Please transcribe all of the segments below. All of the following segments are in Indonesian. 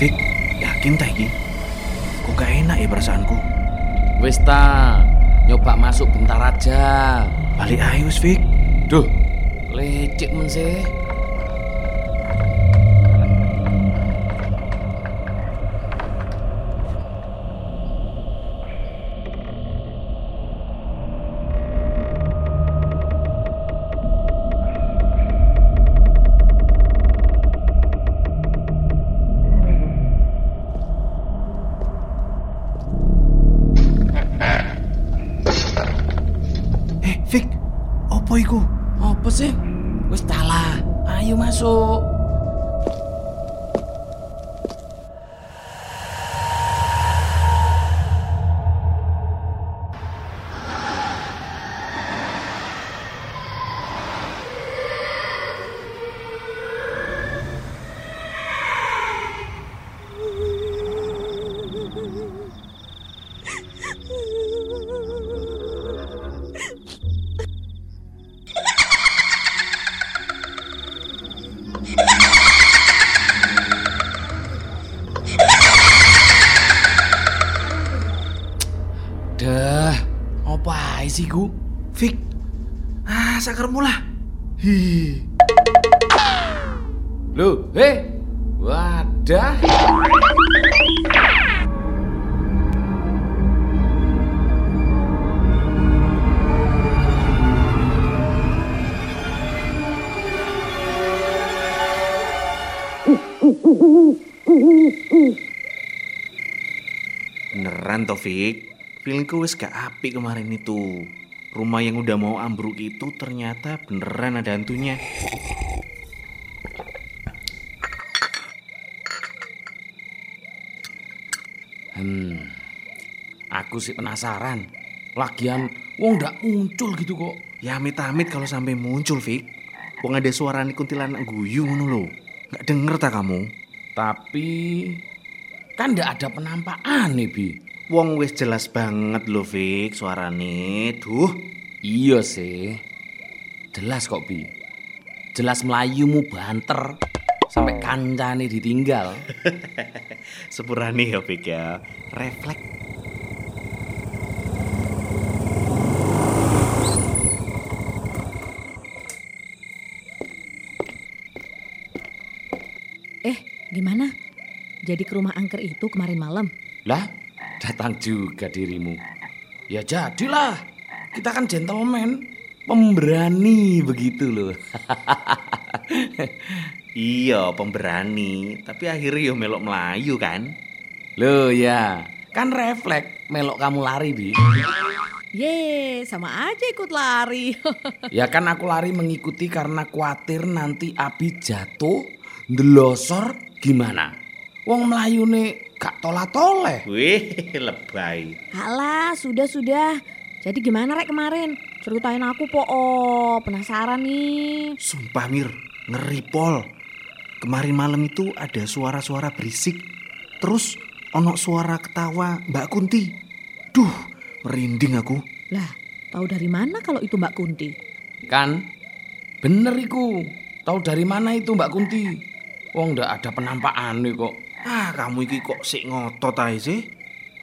Fik, yakin tak iki? Kok gak enak ya perasaanku? Wis ta, nyoba masuk bentar aja. Balik ayo wis, Fik. Duh, lecek men sih. Fik, opo iku? Apa sih? Wis talah, ayo masuk. Ae sih ku? Fik, ah sakarmu lah. Hi, Loh, heh. Wadah. beneran toh Fik. Feelingku wis gak apik kemarin itu. Rumah yang udah mau ambruk itu ternyata beneran ada hantunya. Hmm. Aku sih penasaran. Lagian wong ndak muncul gitu kok. Ya amit-amit kalau sampai muncul, Fik. Wong ada suara nih kuntilanak guyu ngono lho. Gak denger tak kamu? Tapi kan ndak ada penampakan nih, Bi. Wong wis jelas banget lho, Fik, suarane. Duh, Iya sih. Jelas kok, Bi. Jelas melayumu banter sampai kancane ditinggal. sepurane ya, Fik ya. Refleks. Eh, gimana? Jadi ke rumah angker itu kemarin malam? Lah, datang juga dirimu. Ya jadilah. Kita kan gentleman, pemberani begitu loh. Iya, pemberani. Tapi akhirnya yo melok melayu kan? Loh ya, kan refleks melok kamu lari, Bi. Ye, sama aja ikut lari. Ya kan aku lari mengikuti karena khawatir nanti Abi jatuh, ndelosor gimana? Wong melayu nih gak tola-toleh. Wih, lebay. Alah, sudah-sudah. Jadi gimana rek kemarin? Ceritain aku po, oh, penasaran nih. Sumpah Mir, ngeri pol. Kemarin malam itu ada suara-suara berisik. Terus ono suara ketawa Mbak Kunti. Duh, merinding aku. Lah, tahu dari mana kalau itu Mbak Kunti? Kan? Bener iku. Tahu dari mana itu Mbak Kunti? Wong ndak ada penampakan nih kok. Ah, kamu iki kok sik ngotot aja sih?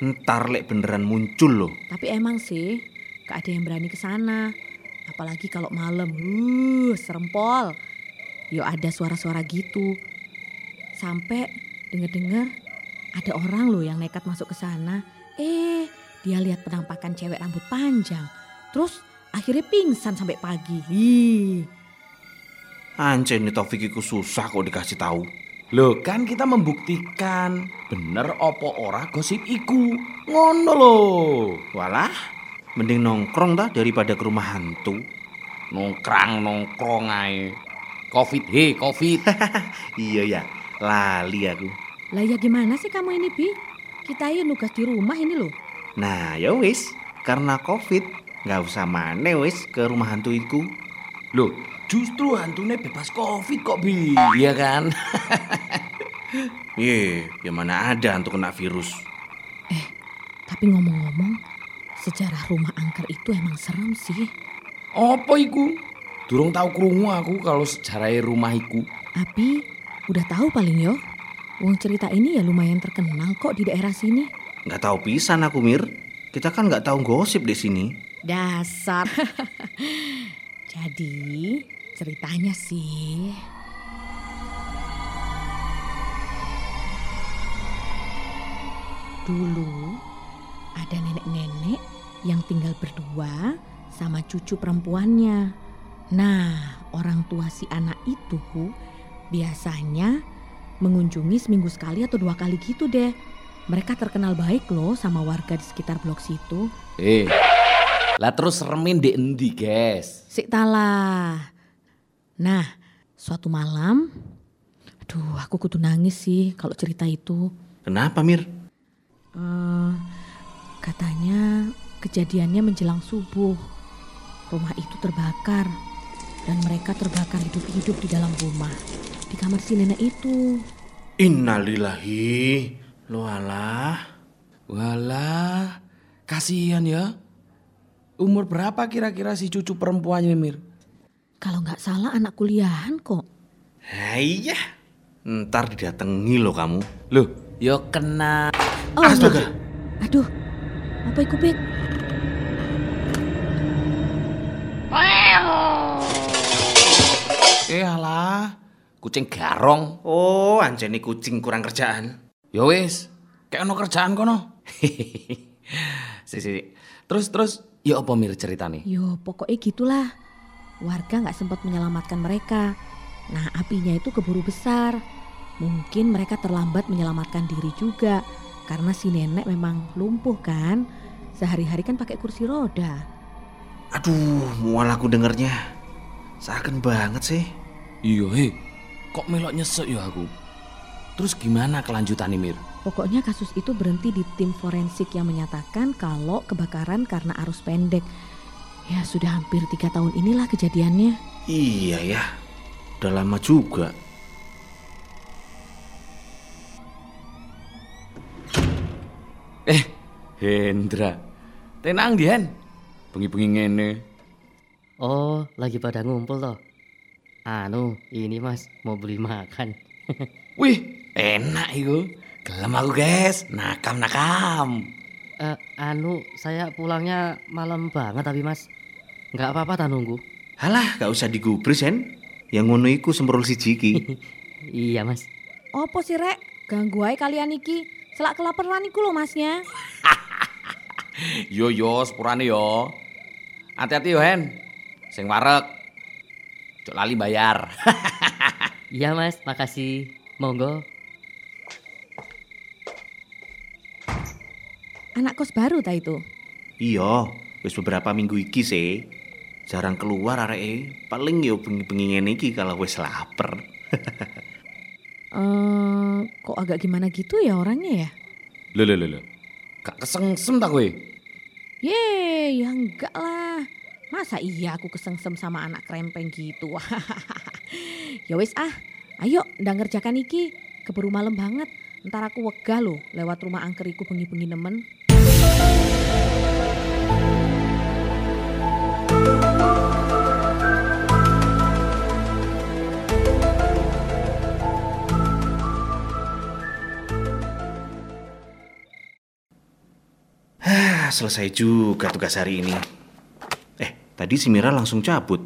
Ntar lek beneran muncul loh. Tapi emang sih, gak ada yang berani ke sana. Apalagi kalau malam, uh, serempol. Yo ada suara-suara gitu. Sampai denger-denger ada orang loh yang nekat masuk ke sana. Eh, dia lihat penampakan cewek rambut panjang. Terus akhirnya pingsan sampai pagi. Ih, Anjay nih Taufik susah kok dikasih tahu. Loh kan kita membuktikan bener opo ora gosip iku. Ngono loh. Walah, mending nongkrong dah daripada ke rumah hantu. Nongkrang nongkrong ae. Covid, he covid. iya ya, lali aku. lah ya gimana sih kamu ini, Bi? Kita ya nugas di rumah ini loh. Nah, ya wis, karena covid nggak usah mana wis ke rumah hantu iku. Loh, justru hantunya bebas covid kok bi. Iya kan? Ye, ya mana ada hantu kena virus. Eh, tapi ngomong-ngomong, sejarah rumah angker itu emang serem sih. Apa iku? Durung tahu krungu aku kalau sejarah rumah iku. Abi, udah tahu paling yo? Wong cerita ini ya lumayan terkenal kok di daerah sini. Nggak tahu pisan aku Mir. Kita kan nggak tahu gosip di sini. Dasar. Jadi ceritanya sih Dulu ada nenek-nenek yang tinggal berdua sama cucu perempuannya. Nah, orang tua si anak itu biasanya mengunjungi seminggu sekali atau dua kali gitu deh. Mereka terkenal baik loh sama warga di sekitar blok situ. Eh, lah terus remin di endi, guys? Sik talah. Nah, suatu malam, aduh aku kudu nangis sih kalau cerita itu. Kenapa Mir? Eh, katanya kejadiannya menjelang subuh. Rumah itu terbakar dan mereka terbakar hidup-hidup di dalam rumah. Di kamar si nenek itu. Innalillahi. Lo alah. Walah, kasihan ya. Umur berapa kira-kira si cucu perempuannya, Mir? Kalau nggak salah anak kuliahan kok. Iya. Ntar didatangi lo kamu. Loh, yo kena. Oh, Astaga. Aduh, apa itu, Bet? Eh alah, kucing garong. Oh, anjani kucing kurang kerjaan. Ya wis, kayak ono kerjaan kono. si, si, si. Terus terus ya apa mir ceritane? Yo, pokoknya gitulah. Warga nggak sempat menyelamatkan mereka. Nah, apinya itu keburu besar. Mungkin mereka terlambat menyelamatkan diri juga. Karena si nenek memang lumpuh kan. Sehari-hari kan pakai kursi roda. Aduh, mual aku dengernya. Seakan banget sih. Iya, he. Kok melok nyesek ya aku? Terus gimana kelanjutannya Mir? Pokoknya kasus itu berhenti di tim forensik yang menyatakan kalau kebakaran karena arus pendek. Ya sudah hampir tiga tahun inilah kejadiannya. Iya ya. Udah lama juga. Eh, Hendra. Tenang Dian. Bengi-bengi ngene. Oh, lagi pada ngumpul toh. Anu, ini Mas mau beli makan. Wih, enak iku. Gelem aku, guys. Nakam-nakam. Eh, anu, saya pulangnya malam banget tapi Mas. Nggak apa-apa tak nunggu. Halah, gak usah digubris, Hen. Yang ngono iku semprul si Jiki. Iya Mas. Opo sih rek? Ganggu ae kalian iki. Selak kelaparan iku lho masnya. Yo yo, sepurane yo. Hati-hati yo, Hen. Sing warek. Cok lali bayar. Iya Mas, makasih. Monggo. Anak kos baru ta itu? iya, wis beberapa minggu iki sih. Jarang keluar areke. Paling yo bengi-bengi ngene iki kalau wis lapar. Eh, kok agak gimana gitu ya orangnya ya? Lho lho lho lho. Gak kesengsem tak kowe? Ye, ya enggak lah. Masa iya aku kesengsem sama anak krempeng gitu? ya wis ah, ayo ndang ngerjakan iki. Keburu malam banget. Ntar aku wegah loh lewat rumah angkeriku bengi-bengi nemen. Selesai juga tugas hari ini. Eh, tadi si Mira langsung cabut.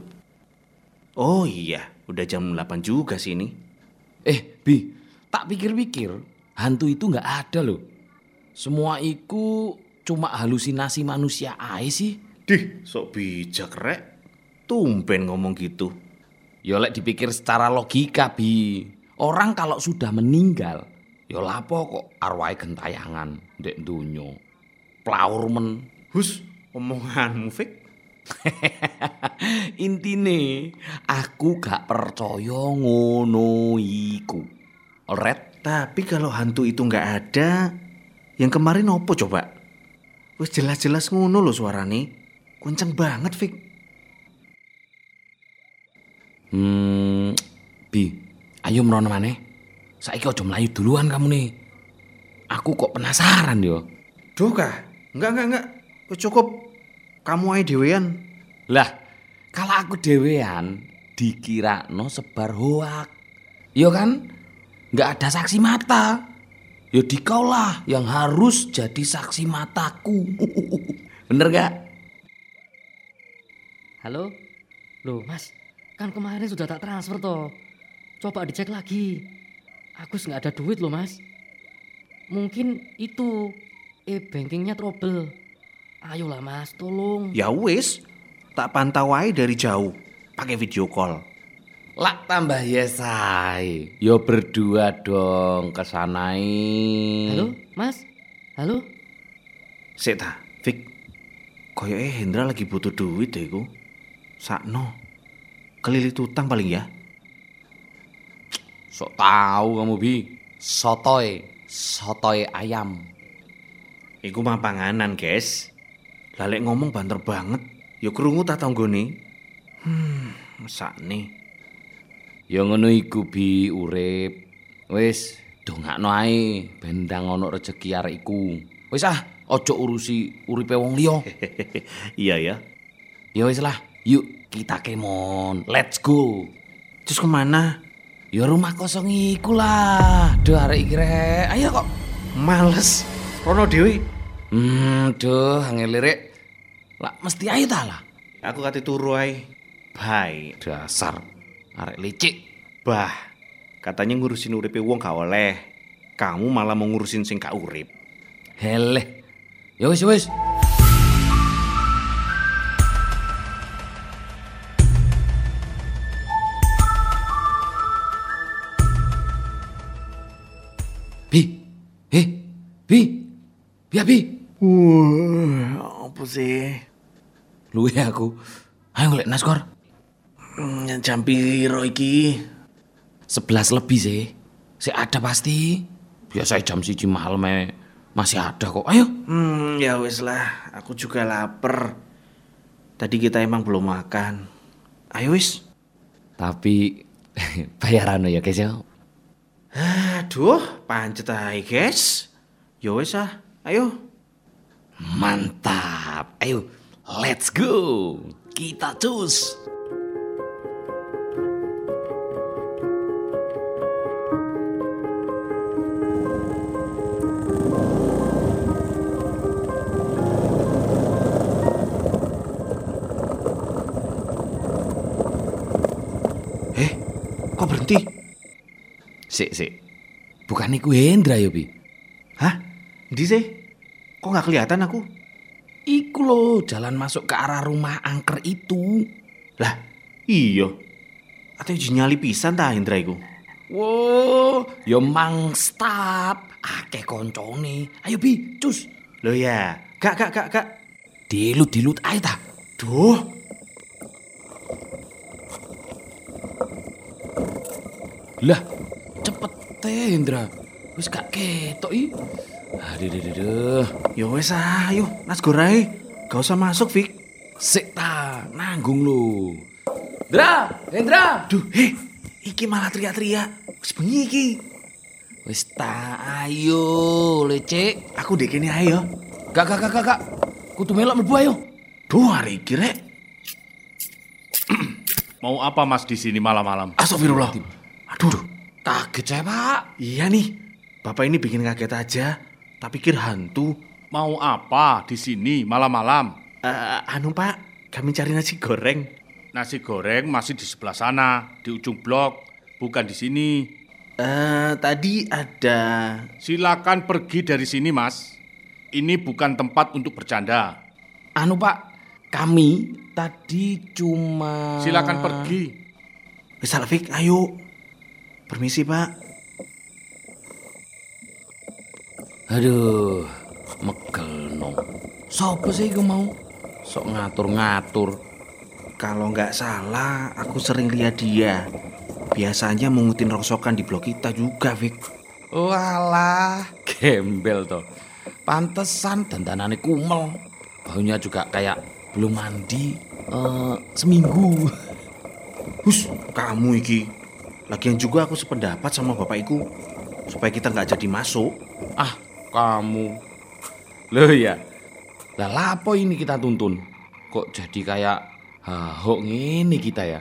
Oh iya, udah jam 8 juga sih ini. Eh, Bi, tak pikir-pikir, hantu itu nggak ada loh. Semua itu cuma halusinasi manusia aja sih. Dih, sok bijak, Rek. Tumben ngomong gitu. Ya lek dipikir secara logika, Bi. Orang kalau sudah meninggal, ya lapo kok arwahnya gentayangan ndek dunyo. Plaur men. Hus, omonganmu, Fik. Intine, aku gak percaya ngono iku. Alright? Tapi kalau hantu itu nggak ada, yang kemarin opo coba? Wis jelas-jelas ngono loh suarane. Kenceng banget, Fik. Hmm, Bi, ayo merono maneh. Saiki aja melayu duluan kamu nih. Aku kok penasaran yo. Duh, kah? Enggak, enggak, enggak. Cukup. Kamu aja dewean. Lah, kalau aku dewean dikira no sebar hoak. Iya kan? nggak ada saksi mata. Ya dikau lah yang harus jadi saksi mataku. Bener gak? Halo? Loh mas, kan kemarin sudah tak transfer toh. Coba dicek lagi. Agus nggak ada duit loh mas. Mungkin itu e-bankingnya trouble. Ayolah mas, tolong. Ya wis, tak pantau aja dari jauh, pakai video call. Lak tambah yesai. Yo berdua dong kesanai. Halo, mas? Halo? Sik ta, Fik. Koyoke Hendra lagi butuh duit deh iku. Sakno. Kelilit utang paling ya. Sok tahu kamu bi. Sotoy, sotoy ayam. Iku mah panganan, guys. Lalek ngomong banter banget. Ya krungu ta tanggone. Hmm, sakne. Ya ngono iku bi urip. Wis, dongakno ae bendang ono rezeki arek iku. Wis ah, ojo urusi uripe wong liya. iya ya. Ya wis lah, yuk kita kemon. Let's go. Terus kemana? Ya rumah kosong iku lah. Duh arek iki rek. Ayo kok. Males. Rono Dewi. Hmm, duh angel rek. Lah mesti ayo ta lah. Aku kate turu ae. Bye. Dasar arek licik. Bah, katanya ngurusin uripe wong gak oleh. Kamu malah mau ngurusin sing gak urip. Heleh. Ya wis ya wis. Bi. Eh, Bi. Bi, Bi. Wah, apa sih? Luwe aku. Ayo ngeliat naskor. Hmm, jam piro iki? Sebelas lebih sih. Saya ada pasti. Biasa jam siji malam eh. masih ada kok. Ayo. Hmm, ya wis lah. Aku juga lapar. Tadi kita emang belum makan. Ayo wis. Tapi bayaran ya guys ya. Aduh, pancet aja guys. Ya wis ah. Ayo. Mantap. Ayo, let's go. Kita cus. Eh, kok berhenti? Sik, sik. Bukan iku Hendra ya, Bi? Hah? Di sih? Kok nggak kelihatan aku? Iku loh, jalan masuk ke arah rumah angker itu. Lah, iya. Atau nyali pisan ta Hendra iku? Wow, yo mang stop. Akeh koncone. Ayo Bi, cus. Loh ya, gak gak gak gak. Dilut-dilut ae ta. Duh, Lah, cepet teh Hendra. Wis gak ketok i. Aduh, aduh, aduh, aduh. ya wes ah, ayo, Nas Gorai. Gak usah masuk, Fik. Sik ta, nanggung lu. Hendra, Hendra. Duh, heh, iki malah teriak-teriak. Wis bengi iki. Wis ta, ayo, lecek. Aku dek kene ayo. Gak, gak, gak, gak, gak. Kudu melok mlebu ayo. Duh, hari iki rek. Mau apa mas di sini malam-malam? Astagfirullah. Aduh, Kaget saya, Pak. iya nih. Bapak ini bikin kaget aja. Tak pikir hantu. Mau apa di sini malam-malam? Eh, anu pak, kami cari nasi goreng. Nasi goreng masih di sebelah sana, di ujung blok, bukan di sini. Eh, tadi ada... Silakan pergi dari sini, Mas. Ini bukan tempat untuk bercanda. Anu, Pak. Kami tadi cuma... Silakan pergi. Fik, ayo. Permisi pak. Aduh, megel no. Sopo sih gue mau? Sok ngatur-ngatur. Kalau nggak salah, aku sering lihat dia. Biasanya mengutin rongsokan di blok kita juga, Fik. Walah, gembel toh. Pantesan dandanannya kumel. Baunya juga kayak belum mandi eh, seminggu. Hus, kamu iki. Lagian juga aku sependapat sama bapak iku. Supaya kita nggak jadi masuk. Ah, kamu. Loh ya. Lah lapo ini kita tuntun? Kok jadi kayak hahok ngene kita ya?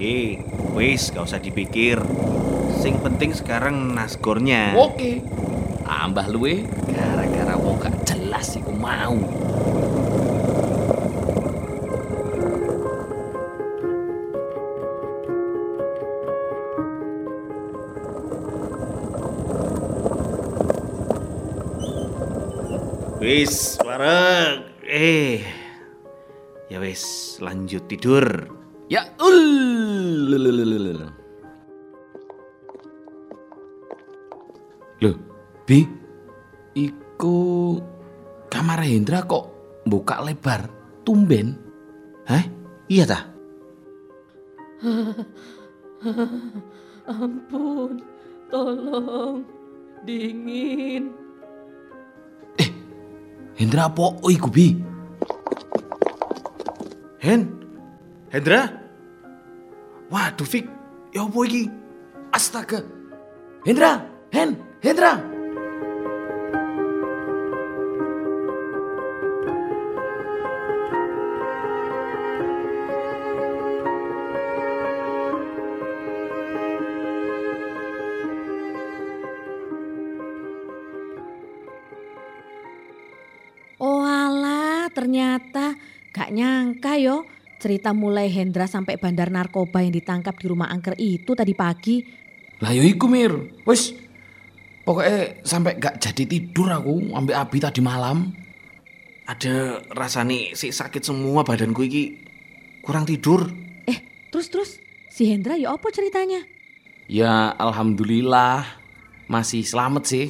Eh, wis, gak usah dipikir. Sing penting sekarang nasgornya. Oke. Tambah luwe gara-gara wong gak jelas iku mau. Wis, wareg. Eh. Ya wis, lanjut tidur. Ya ul. Loh, Bi. Iku kamar Hendra kok buka lebar tumben. Hah? Iya tah? Ampun, tolong. Dingin. Hendra apa oh, iku Bi? Hen? Hendra? Waduh, Fik. Ya apa iki? Astaga. Hendra, Hen, Hendra. Cerita mulai Hendra sampai bandar narkoba yang ditangkap di rumah angker itu tadi pagi. Lah yo iku Mir. Wis. Pokoknya sampai gak jadi tidur aku ambil Abi tadi malam. Ada rasane si sakit semua badanku iki. Kurang tidur. Eh, terus-terus si Hendra ya apa ceritanya? Ya alhamdulillah masih selamat sih.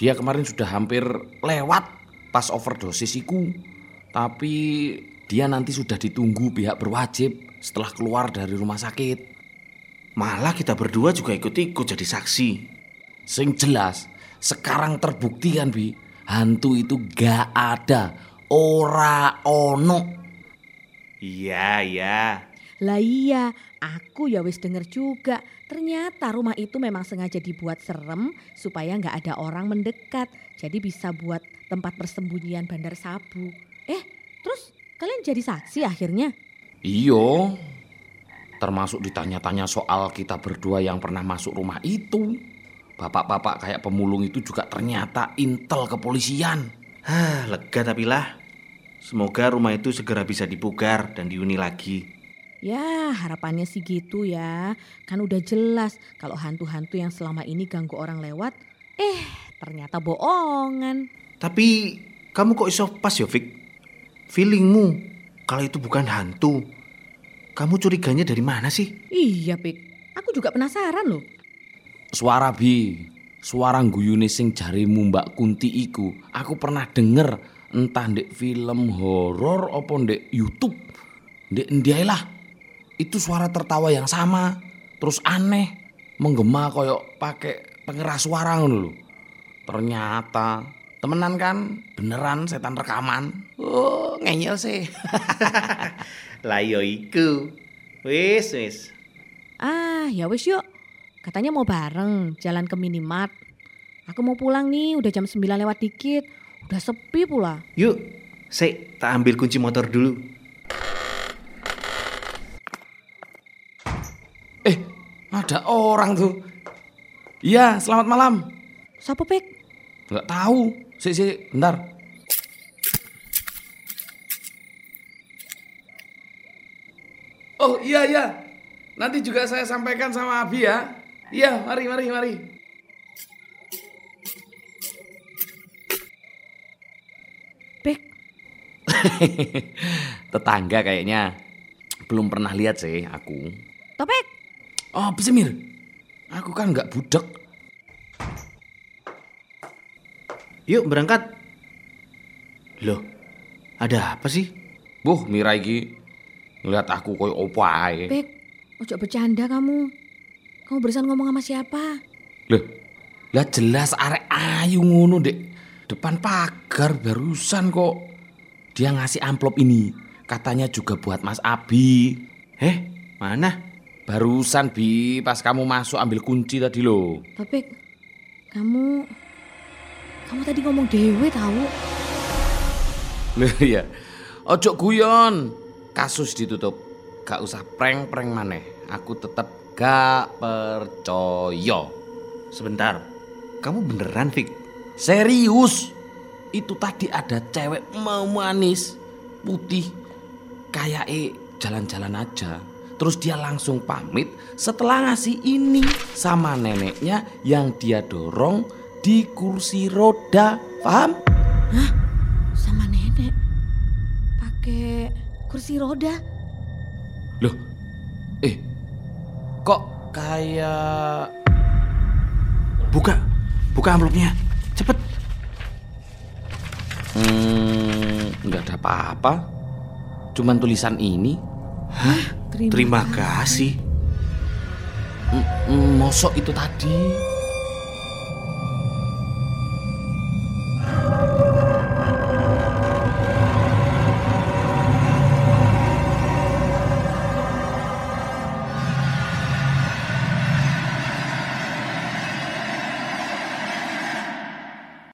Dia kemarin sudah hampir lewat pas overdosis iku. Tapi dia nanti sudah ditunggu pihak berwajib setelah keluar dari rumah sakit. Malah kita berdua juga ikut-ikut jadi saksi. Sing jelas, sekarang terbukti kan Bi, hantu itu gak ada. Ora ono. Iya, iya. Lah iya, aku ya wis denger juga. Ternyata rumah itu memang sengaja dibuat serem supaya nggak ada orang mendekat. Jadi bisa buat tempat persembunyian bandar sabu. Eh, terus kalian jadi saksi akhirnya? Iyo, termasuk ditanya-tanya soal kita berdua yang pernah masuk rumah itu. Bapak-bapak kayak pemulung itu juga ternyata intel kepolisian. Hah, lega tapi lah. Semoga rumah itu segera bisa dipugar dan dihuni lagi. Ya, harapannya sih gitu ya. Kan udah jelas kalau hantu-hantu yang selama ini ganggu orang lewat, eh ternyata bohongan. Tapi kamu kok iso pas ya, Fik? Feelingmu kalau itu bukan hantu. Kamu curiganya dari mana sih? Iya, Pik. Aku juga penasaran loh. Suara Bi, suara guyune sing jarimu Mbak Kunti iku, aku pernah denger entah ndek film horor apa ndek YouTube. Ndek ndiae lah. Itu suara tertawa yang sama, terus aneh, menggema koyok pakai pengeras suara ngono lho. Ternyata temenan kan, beneran setan rekaman. Oh, ngeyel sih. Lah yo iku. Wis, wis. Ah, ya wis yuk. Katanya mau bareng jalan ke minimart. Aku mau pulang nih, udah jam 9 lewat dikit. Udah sepi pula. Yuk, Sik, tak ambil kunci motor dulu. Eh, ada orang tuh. Iya, selamat malam. Siapa, Pik? Nggak tahu. Sik, sik, bentar. Oh iya iya. Nanti juga saya sampaikan sama Abi ya. Iya, mari mari mari. Pik, Tetangga kayaknya belum pernah lihat sih aku. Topik. Oh, apa sih Mir? Aku kan nggak budek. Yuk berangkat. Loh, ada apa sih? Buh, Mira iki ngeliat aku koyo opo ae. Pik, ojo bercanda kamu. Kamu barusan ngomong sama siapa? Loh, lah jelas arek ayu ngono dek. Depan pagar barusan kok. Dia ngasih amplop ini. Katanya juga buat Mas Abi. Eh, mana? Barusan Bi, pas kamu masuk ambil kunci tadi loh. Topik, kamu... Kamu tadi ngomong dewe tahu? Loh ya. Ojo guyon. Kasus ditutup. Gak usah prank-prank maneh. Aku tetap Gak percaya. Sebentar, kamu beneran, Fik? Serius. Itu tadi ada cewek mau manis, putih, kayak eh jalan-jalan aja. Terus dia langsung pamit setelah ngasih ini sama neneknya yang dia dorong di kursi roda. Paham? Sama nenek. Pakai kursi roda. Loh, eh, kok kayak Buka, buka amplopnya. Cepet. Hmm, nggak ada apa-apa. Cuman tulisan ini. Terima kasih. Mm, mm, Mosok itu tadi.